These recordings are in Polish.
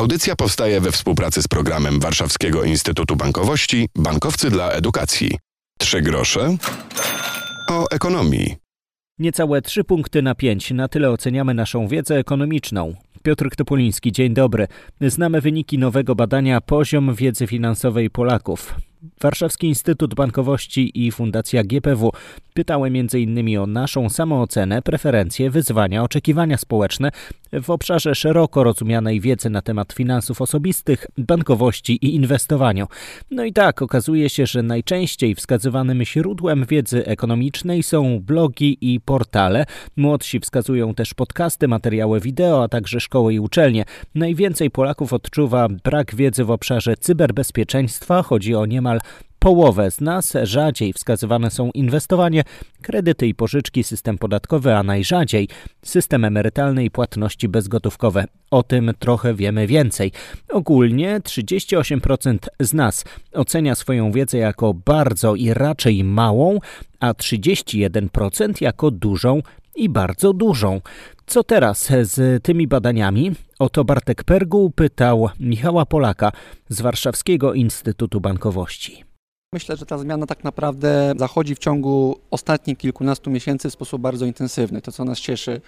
Audycja powstaje we współpracy z programem Warszawskiego Instytutu Bankowości Bankowcy dla Edukacji. Trzy grosze o ekonomii. Niecałe trzy punkty na pięć. Na tyle oceniamy naszą wiedzę ekonomiczną. Piotr Topoliński, dzień dobry. Znamy wyniki nowego badania Poziom wiedzy finansowej Polaków. Warszawski Instytut Bankowości i Fundacja GPW pytały m.in. o naszą samoocenę, preferencje, wyzwania, oczekiwania społeczne w obszarze szeroko rozumianej wiedzy na temat finansów osobistych, bankowości i inwestowaniu. No i tak, okazuje się, że najczęściej wskazywanym źródłem wiedzy ekonomicznej są blogi i portale. Młodsi wskazują też podcasty, materiały wideo, a także szkoły i uczelnie. Najwięcej Polaków odczuwa brak wiedzy w obszarze cyberbezpieczeństwa. Chodzi o niemal niemal połowę z nas rzadziej wskazywane są inwestowanie, kredyty i pożyczki, system podatkowy, a najrzadziej system emerytalny i płatności bezgotówkowe. O tym trochę wiemy więcej. Ogólnie 38% z nas ocenia swoją wiedzę jako bardzo i raczej małą, a 31% jako dużą i bardzo dużą. Co teraz z tymi badaniami? Oto Bartek Perguł pytał Michała Polaka z Warszawskiego Instytutu Bankowości. Myślę, że ta zmiana tak naprawdę zachodzi w ciągu ostatnich kilkunastu miesięcy w sposób bardzo intensywny. To, co nas cieszy,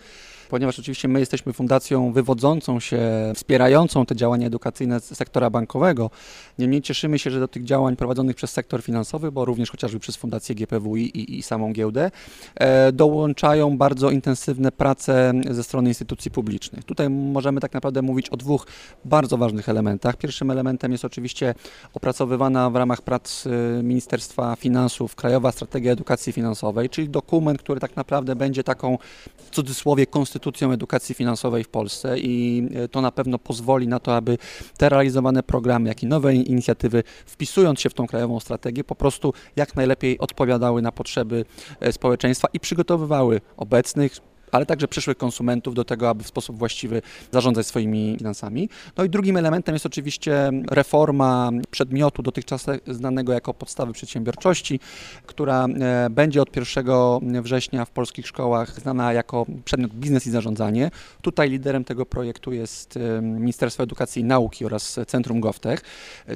ponieważ oczywiście my jesteśmy fundacją wywodzącą się, wspierającą te działania edukacyjne z sektora bankowego. Niemniej cieszymy się, że do tych działań prowadzonych przez sektor finansowy, bo również chociażby przez Fundację GPW i, i, samą giełdę, e, dołączają bardzo intensywne prace ze strony instytucji publicznych. Tutaj możemy tak naprawdę mówić o dwóch bardzo ważnych elementach. Pierwszym elementem jest oczywiście opracowywana w ramach prac e, Ministerstwa Finansów Krajowa Strategia Edukacji Finansowej, czyli dokument, który tak naprawdę będzie taką w cudzysłowie konstytucją instytucją edukacji finansowej w Polsce i e, to na pewno pozwoli na to, aby te realizowane programy, jak i nowe inicjatywy, wpisując się w tą krajową strategię, po prostu jak najlepiej odpowiadały na potrzeby e, społeczeństwa i przygotowywały obecnych, ale także przyszłych konsumentów do tego, aby w sposób właściwy zarządzać swoimi finansami. No i drugim elementem jest oczywiście reforma przedmiotu dotychczas znanego jako podstawy przedsiębiorczości, która e, będzie od 1 września w polskich szkołach znana jako przedmiot biznes i zarządzanie. Tutaj liderem tego projektu jest e, Ministerstwo Edukacji i Nauki oraz Centrum GovTech.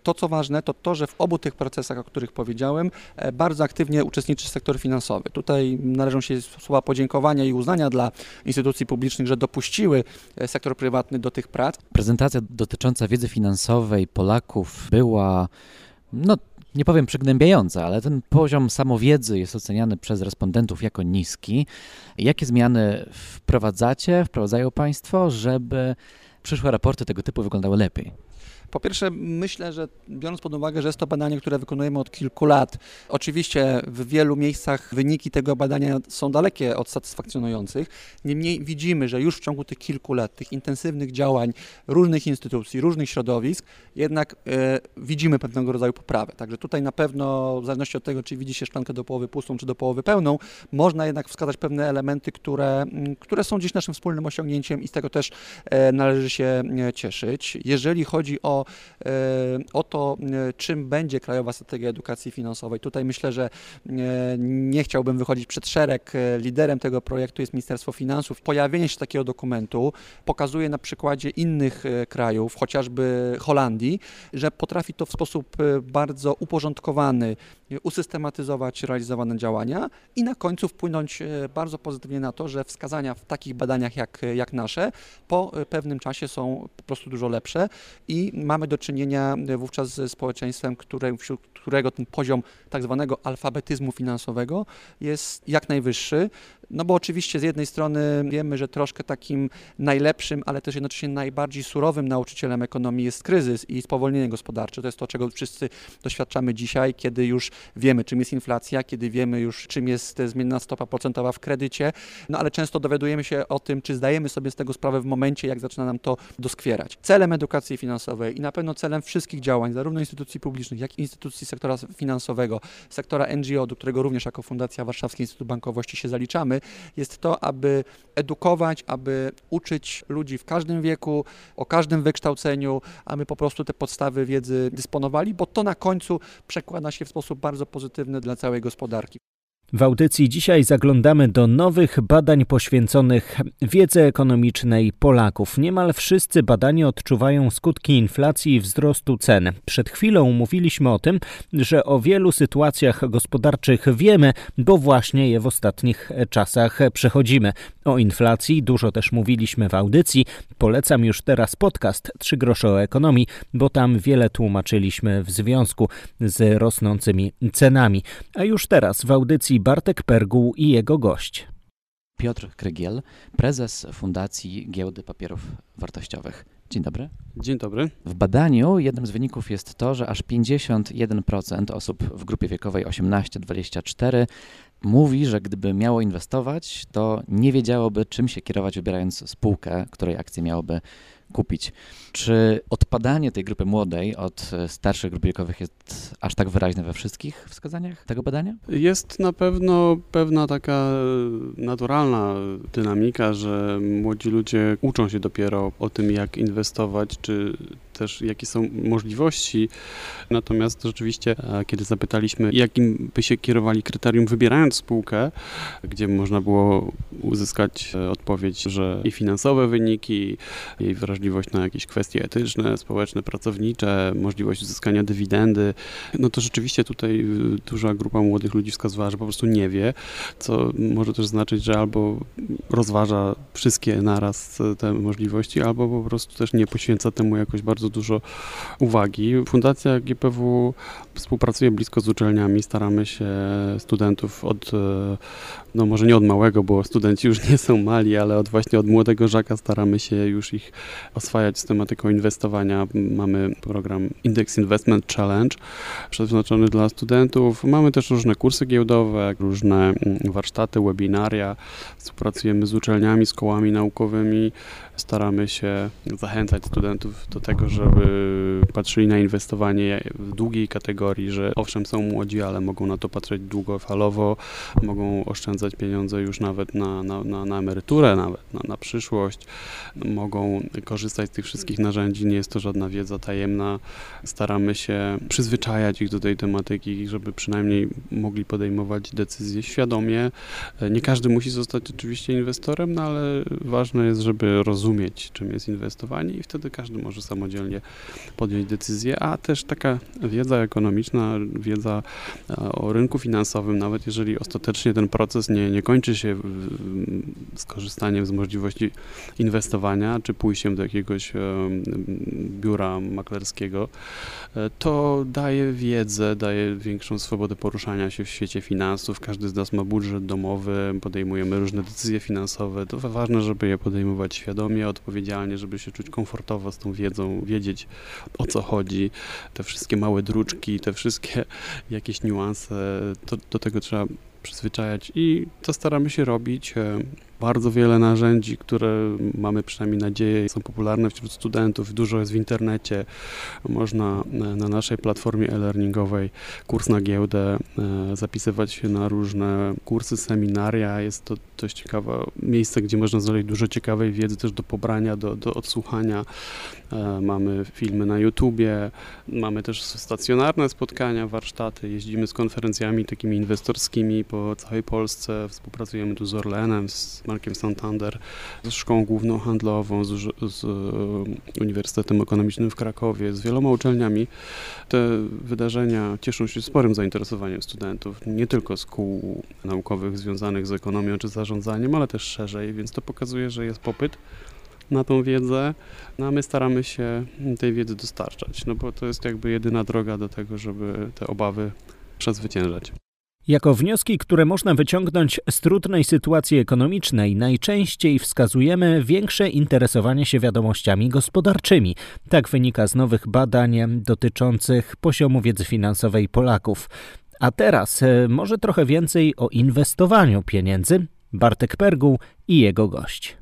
To co ważne, to to, że w obu tych procesach, o których powiedziałem, e, bardzo aktywnie uczestniczy sektor finansowy. Tutaj należą się słowa podziękowania i uznania dla instytucji publicznych, że dopuściły e, sektor prywatny do tych prac. Prezentacja dotycząca wiedzy finansowej Polaków była, no nie powiem przygnębiająca, ale ten poziom samowiedzy jest oceniany przez respondentów jako niski. Jakie zmiany wprowadzacie, wprowadzają Państwo, żeby przyszłe raporty tego typu wyglądały lepiej? Po pierwsze, myślę, że biorąc pod uwagę, że jest to badanie, które wykonujemy od kilku lat, oczywiście w wielu miejscach wyniki tego badania są dalekie od satysfakcjonujących. Niemniej widzimy, że już w ciągu tych kilku lat, tych intensywnych działań różnych instytucji, różnych środowisk, jednak e, widzimy pewnego rodzaju poprawę. Także tutaj na pewno, w zależności od tego, czy widzi się szklankę do połowy pustą, czy do połowy pełną, można jednak wskazać pewne elementy, które, które są gdzieś naszym wspólnym osiągnięciem i z tego też e, należy się e, cieszyć. Jeżeli chodzi o E, o, to, e, czym będzie Krajowa Strategia Edukacji Finansowej. Tutaj myślę, że e, nie chciałbym wychodzić przed szereg. Liderem tego projektu jest Ministerstwo Finansów. Pojawienie się takiego dokumentu pokazuje na przykładzie innych krajów, chociażby Holandii, że potrafi to w sposób bardzo uporządkowany usystematyzować realizowane działania i na końcu wpłynąć bardzo pozytywnie na to, że wskazania w takich badaniach jak, jak nasze po pewnym czasie są po prostu dużo lepsze i mamy do czynienia wówczas ze społeczeństwem, które, wśród którego ten poziom tak zwanego alfabetyzmu finansowego jest jak najwyższy. No bo oczywiście z jednej strony wiemy, że troszkę takim najlepszym, ale też jednocześnie najbardziej surowym nauczycielem ekonomii jest kryzys i spowolnienie gospodarcze. To jest to, czego wszyscy doświadczamy dzisiaj, kiedy już wiemy, czym jest inflacja, kiedy wiemy już, czym jest zmienna stopa procentowa w kredycie, no ale często dowiadujemy się o tym, czy zdajemy sobie z tego sprawę w momencie, jak zaczyna nam to doskwierać. Celem edukacji finansowej i na pewno celem wszystkich działań, zarówno instytucji publicznych, jak i instytucji sektora finansowego, sektora NGO, do którego również jako Fundacja Warszawski Instytut Bankowości się zaliczamy, jest to, aby edukować, aby uczyć ludzi w każdym wieku, o każdym wykształceniu, aby po prostu te podstawy wiedzy dysponowali, bo to na końcu przekłada się w sposób bardzo pozytywny dla całej gospodarki. W audycji dzisiaj zaglądamy do nowych badań poświęconych wiedzy ekonomicznej Polaków. Niemal wszyscy badani odczuwają skutki inflacji i wzrostu cen. Przed chwilą mówiliśmy o tym, że o wielu sytuacjach gospodarczych wiemy, bo właśnie je w ostatnich czasach przechodzimy. O inflacji dużo też mówiliśmy w audycji. Polecam już teraz podcast Trzy grosze o ekonomii, bo tam wiele tłumaczyliśmy w związku z rosnącymi cenami. A już teraz w audycji Bartek Perguł i jego gość. Piotr Krygiel, prezes Fundacji Giełdy Papierów Wartościowych. Dzień dobry. Dzień dobry. W badaniu jednym z wyników jest to, że aż 51% osób w grupie wiekowej 18-24 mówi, że gdyby miało inwestować, to nie wiedziałoby, czym się kierować, wybierając spółkę, której akcje miałoby kupić. Czy odpadanie tej grupy młodej od starszych grup wiekowych jest aż tak wyraźne we wszystkich wskazaniach tego badania? Jest na pewno pewna taka naturalna dynamika, że młodzi ludzie uczą się dopiero o tym, jak inwestować, czy też jakie są możliwości. Natomiast rzeczywiście, kiedy zapytaliśmy, jakim by się kierowali kryterium wybierając spółkę, gdzie można było uzyskać e, odpowiedź, że i finansowe wyniki, i wrażliwość na jakieś kwestie etyczne, społeczne, pracownicze, możliwość uzyskania dywidendy, no to rzeczywiście tutaj e, duża grupa młodych ludzi wskazywała, że po prostu nie wie, co może też znaczyć, że albo rozważa wszystkie naraz te możliwości, albo po prostu też nie poświęca temu jakoś bardzo dużo uwagi. Fundacja GPW współpracuje blisko z uczelniami, staramy się studentów od, e, no może nie od małego, bo studenci już nie są mali, ale od właśnie od młodego żaka staramy się już ich oswajać z tematyką inwestowania. Mamy program Index Investment Challenge przeznaczony dla studentów. Mamy też różne kursy giełdowe, różne mm, warsztaty, webinaria. Współpracujemy z uczelniami, z kołami naukowymi. Staramy się zachęcać studentów do tego, żeby patrzyli na inwestowanie w długiej kategorii, że owszem są młodzi, ale mogą na to patrzeć długofalowo, mogą oszczędzać pieniądze już nawet na, na, na, na emeryturę, nawet na, na przyszłość, mogą korzystać z tych wszystkich narzędzi, nie jest to żadna wiedza tajemna. Staramy się przyzwyczajać ich do tej tematyki, żeby przynajmniej mogli podejmować decyzje świadomie. Nie każdy musi zostać oczywiście inwestorem, no ale ważne jest, żeby rozumieć, czym jest inwestowanie i wtedy każdy może samodzielnie podjąć decyzję, a też taka wiedza ekonomiczna, wiedza e, o rynku finansowym, nawet jeżeli ostatecznie ten proces nie, nie kończy się skorzystaniem z możliwości inwestowania, czy pójściem do jakiegoś e, biura maklerskiego, e, to daje wiedzę, daje większą swobodę poruszania się w świecie finansów. Każdy z nas ma budżet domowy, podejmujemy różne decyzje finansowe. To ważne, żeby je podejmować świadomie, odpowiedzialnie, żeby się czuć komfortowo z tą wiedzą, wiedzieć o co chodzi. Te wszystkie małe druczki, te wszystkie jakieś niuanse, to, do tego trzeba przyzwyczajać i to staramy się robić. E, bardzo wiele narzędzi, które mamy przynajmniej nadzieję są popularne wśród studentów, dużo jest w internecie. Można na naszej platformie e-learningowej kurs na giełdę e, zapisywać się na różne kursy, seminaria. Jest to dość ciekawe miejsce, gdzie można znaleźć dużo ciekawej wiedzy też do pobrania, do, do odsłuchania. E, mamy filmy na YouTubie, mamy też stacjonarne spotkania, warsztaty, jeździmy z konferencjami takimi inwestorskimi po całej Polsce, współpracujemy tu z Orlenem, z Markiem Santander, z Szkołą Główną Handlową, z, z e, Uniwersytetem Ekonomicznym w Krakowie, z wieloma uczelniami. Te wydarzenia cieszą się sporym zainteresowaniem studentów, nie tylko z kół naukowych związanych z ekonomią czy zarządzaniem, ale też szerzej, więc to pokazuje, że jest popyt na tą wiedzę, no a my staramy się tej wiedzy dostarczać, no bo to jest jakby jedyna droga do tego, żeby te obawy przezwyciężać. Jako wnioski, które można wyciągnąć z trudnej sytuacji ekonomicznej, najczęściej wskazujemy większe interesowanie się wiadomościami gospodarczymi. Tak wynika z nowych badań dotyczących poziomu wiedzy finansowej Polaków. A teraz e, może trochę więcej o inwestowaniu pieniędzy. Bartek Perguł i jego gość.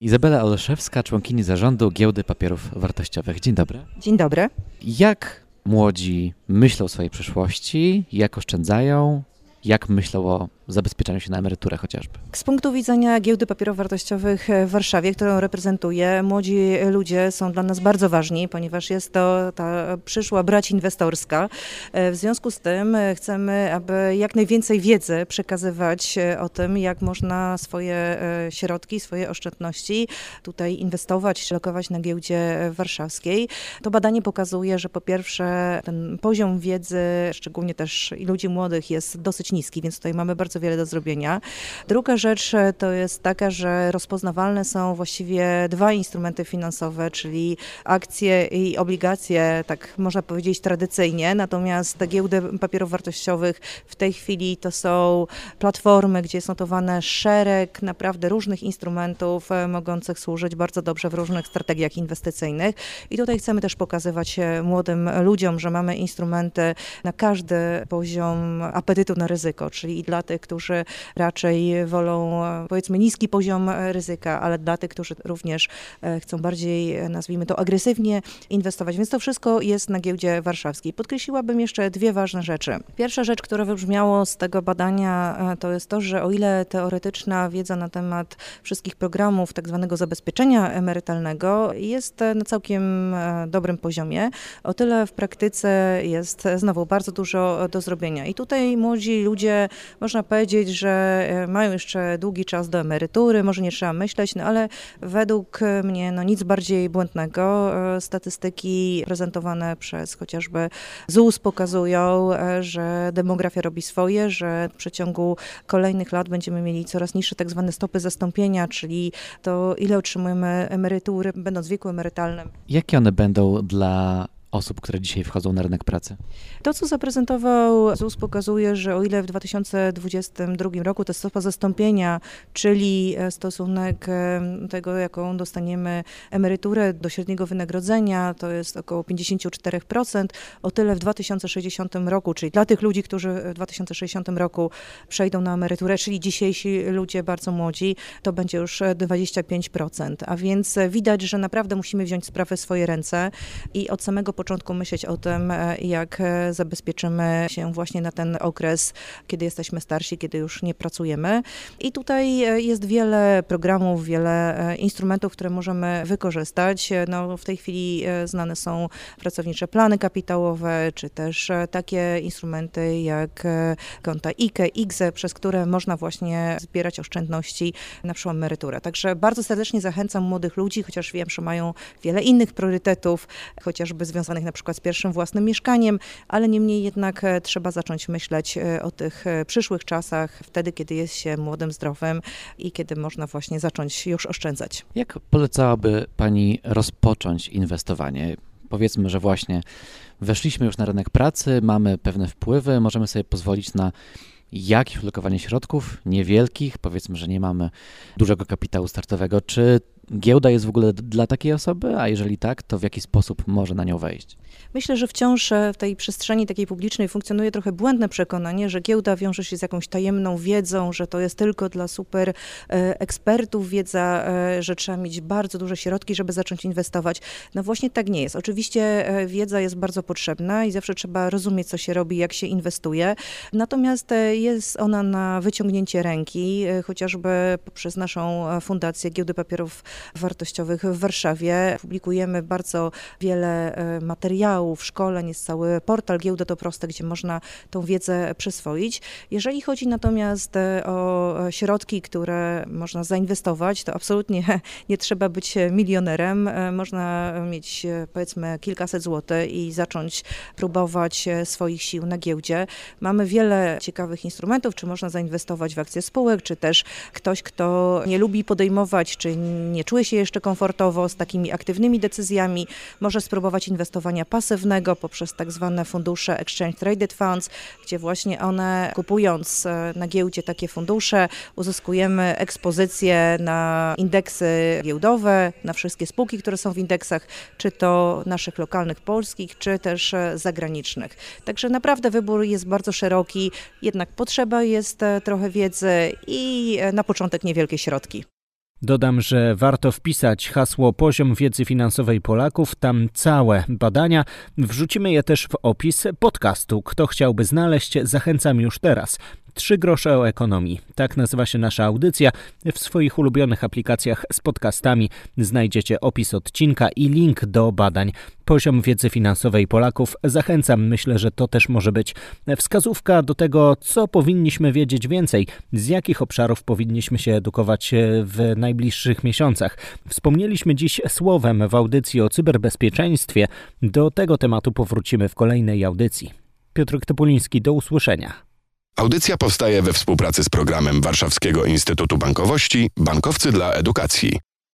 Izabela Oleszewska, członkini zarządu Giełdy Papierów Wartościowych. Dzień dobry. Dzień dobry. Jak młodzi myślą o swojej przyszłości, jak oszczędzają, jak myślą o zabezpieczaniu się na emeryturę chociażby? Z punktu widzenia giełdy papierów wartościowych w Warszawie, którą reprezentuję, młodzi ludzie są dla nas bardzo ważni, ponieważ jest to ta przyszła brać inwestorska. W związku z tym chcemy, aby jak najwięcej wiedzy przekazywać o tym, jak można swoje środki, swoje oszczędności tutaj inwestować, lokować na giełdzie warszawskiej. To badanie pokazuje, że po pierwsze ten poziom wiedzy, szczególnie też ludzi młodych jest dosyć niski, więc tutaj mamy bardzo wiele do zrobienia. Druga rzecz to jest taka, że rozpoznawalne są właściwie dwa instrumenty finansowe, czyli akcje i obligacje, tak można powiedzieć tradycyjnie, natomiast giełdy papierów wartościowych w tej chwili to są platformy, gdzie jest notowane szereg naprawdę różnych instrumentów e, mogących służyć bardzo dobrze w różnych strategiach inwestycyjnych. I tutaj chcemy też pokazywać e, młodym ludziom, że mamy instrumenty na każdy poziom apetytu na ryzyko, czyli i dla tych, którzy raczej wolą powiedzmy niski poziom ryzyka, ale dla tych, którzy również e, chcą bardziej, nazwijmy to, agresywnie inwestować. Więc to wszystko jest na giełdzie warszawskiej. Podkreśliłabym jeszcze dwie ważne rzeczy. Pierwsza rzecz, która wybrzmiało z tego badania, e, to jest to, że o ile teoretyczna wiedza na temat wszystkich programów tak zwanego zabezpieczenia emerytalnego jest na całkiem dobrym poziomie, o tyle w praktyce jest znowu bardzo dużo do zrobienia. I tutaj młodzi ludzie, można powiedzieć, że e, mają jeszcze długi czas do emerytury, może nie trzeba myśleć, no ale według mnie no nic bardziej błędnego. E, statystyki prezentowane przez chociażby ZUS pokazują, e, że demografia robi swoje, że w przeciągu kolejnych lat będziemy mieli coraz niższe tak zwane stopy zastąpienia, czyli to ile otrzymujemy emerytury, będąc w wieku emerytalnym. Jakie one będą dla osób, które dzisiaj wchodzą na rynek pracy? To, co zaprezentował ZUS, pokazuje, że o ile w 2022 roku ta stopa zastąpienia, czyli e, stosunek e, tego, jaką dostaniemy emeryturę do średniego wynagrodzenia, to jest około 54%, o tyle w 2060 roku, czyli dla tych ludzi, którzy w 2060 roku przejdą na emeryturę, czyli dzisiejsi ludzie bardzo młodzi, to będzie już 25%. A więc widać, że naprawdę musimy wziąć sprawę w swoje ręce i od samego początku myśleć o tym, e, jak e, zabezpieczymy się właśnie na ten okres, kiedy jesteśmy starsi, kiedy już nie pracujemy. I tutaj e, jest wiele programów, wiele instrumentów, które możemy wykorzystać. No, w tej chwili znane są pracownicze plany kapitałowe, czy też takie instrumenty jak konta IKE, IGZE, przez które można właśnie zbierać oszczędności na przyszłą emeryturę. Także bardzo serdecznie zachęcam młodych ludzi, chociaż wiem, że mają wiele innych priorytetów, chociażby związanych związanych na przykład z pierwszym własnym mieszkaniem, ale niemniej jednak e, trzeba zacząć myśleć e, o tych e, przyszłych czasach, wtedy, kiedy jest się młodym, zdrowym i kiedy można właśnie zacząć już oszczędzać. Jak polecałaby Pani rozpocząć inwestowanie? Powiedzmy, że właśnie weszliśmy już na rynek pracy, mamy pewne wpływy, możemy sobie pozwolić na jakieś lokowanie środków niewielkich, powiedzmy, że nie mamy dużego kapitału startowego. Czy giełda jest w ogóle dla takiej osoby, a jeżeli tak, to w jaki sposób może na nią wejść? Myślę, że wciąż e, w tej przestrzeni takiej publicznej funkcjonuje trochę błędne przekonanie, że giełda wiąże się z jakąś tajemną wiedzą, że to jest tylko dla super e, ekspertów wiedza, e, że trzeba mieć bardzo duże środki, żeby zacząć inwestować. No właśnie tak nie jest. Oczywiście wiedza jest bardzo potrzebna i zawsze trzeba rozumieć, co się robi, jak się inwestuje. Natomiast jest ona na wyciągnięcie ręki, chociażby poprzez naszą fundację Giełdy Papierów Wartościowych w Warszawie. Publikujemy bardzo wiele materiałów, materiałów, szkoleń, jest cały portal Giełda to Proste, gdzie można tą wiedzę przyswoić. Jeżeli chodzi natomiast e, o środki, które można zainwestować, to absolutnie nie trzeba być milionerem. E, można mieć e, powiedzmy kilkaset złotych i zacząć próbować swoich sił na giełdzie. Mamy wiele ciekawych instrumentów, czy można zainwestować w akcje spółek, czy też ktoś, kto nie lubi podejmować, czy nie czuje się jeszcze komfortowo z takimi aktywnymi decyzjami, może spróbować inwestowania pasywnego poprzez tak zwane fundusze Exchange Traded Funds, gdzie właśnie one kupując e, na giełdzie takie fundusze uzyskujemy ekspozycję na indeksy giełdowe, na wszystkie spółki, które są w indeksach, czy to naszych lokalnych polskich, czy też e, zagranicznych. Także naprawdę wybór jest bardzo szeroki, jednak potrzeba jest e, trochę wiedzy i na początek niewielkie środki. Dodam, że warto wpisać hasło poziom wiedzy finansowej Polaków, tam całe badania. Wrzucimy je też w opis podcastu. Kto chciałby znaleźć, zachęcam już teraz. Trzy grosze o ekonomii. Tak nazywa się nasza audycja. W swoich ulubionych aplikacjach z podcastami znajdziecie opis odcinka i link do badań. Poziom wiedzy finansowej Polaków zachęcam. Myślę, że to też może być wskazówka do tego, co powinniśmy wiedzieć więcej, z jakich obszarów powinniśmy się edukować w najbliższych miesiącach. Wspomnieliśmy dziś słowem w audycji o cyberbezpieczeństwie. Do tego tematu powrócimy w kolejnej audycji. Piotr Topuliński, do usłyszenia. Audycja powstaje we współpracy z programem Warszawskiego Instytutu Bankowości Bankowcy dla Edukacji.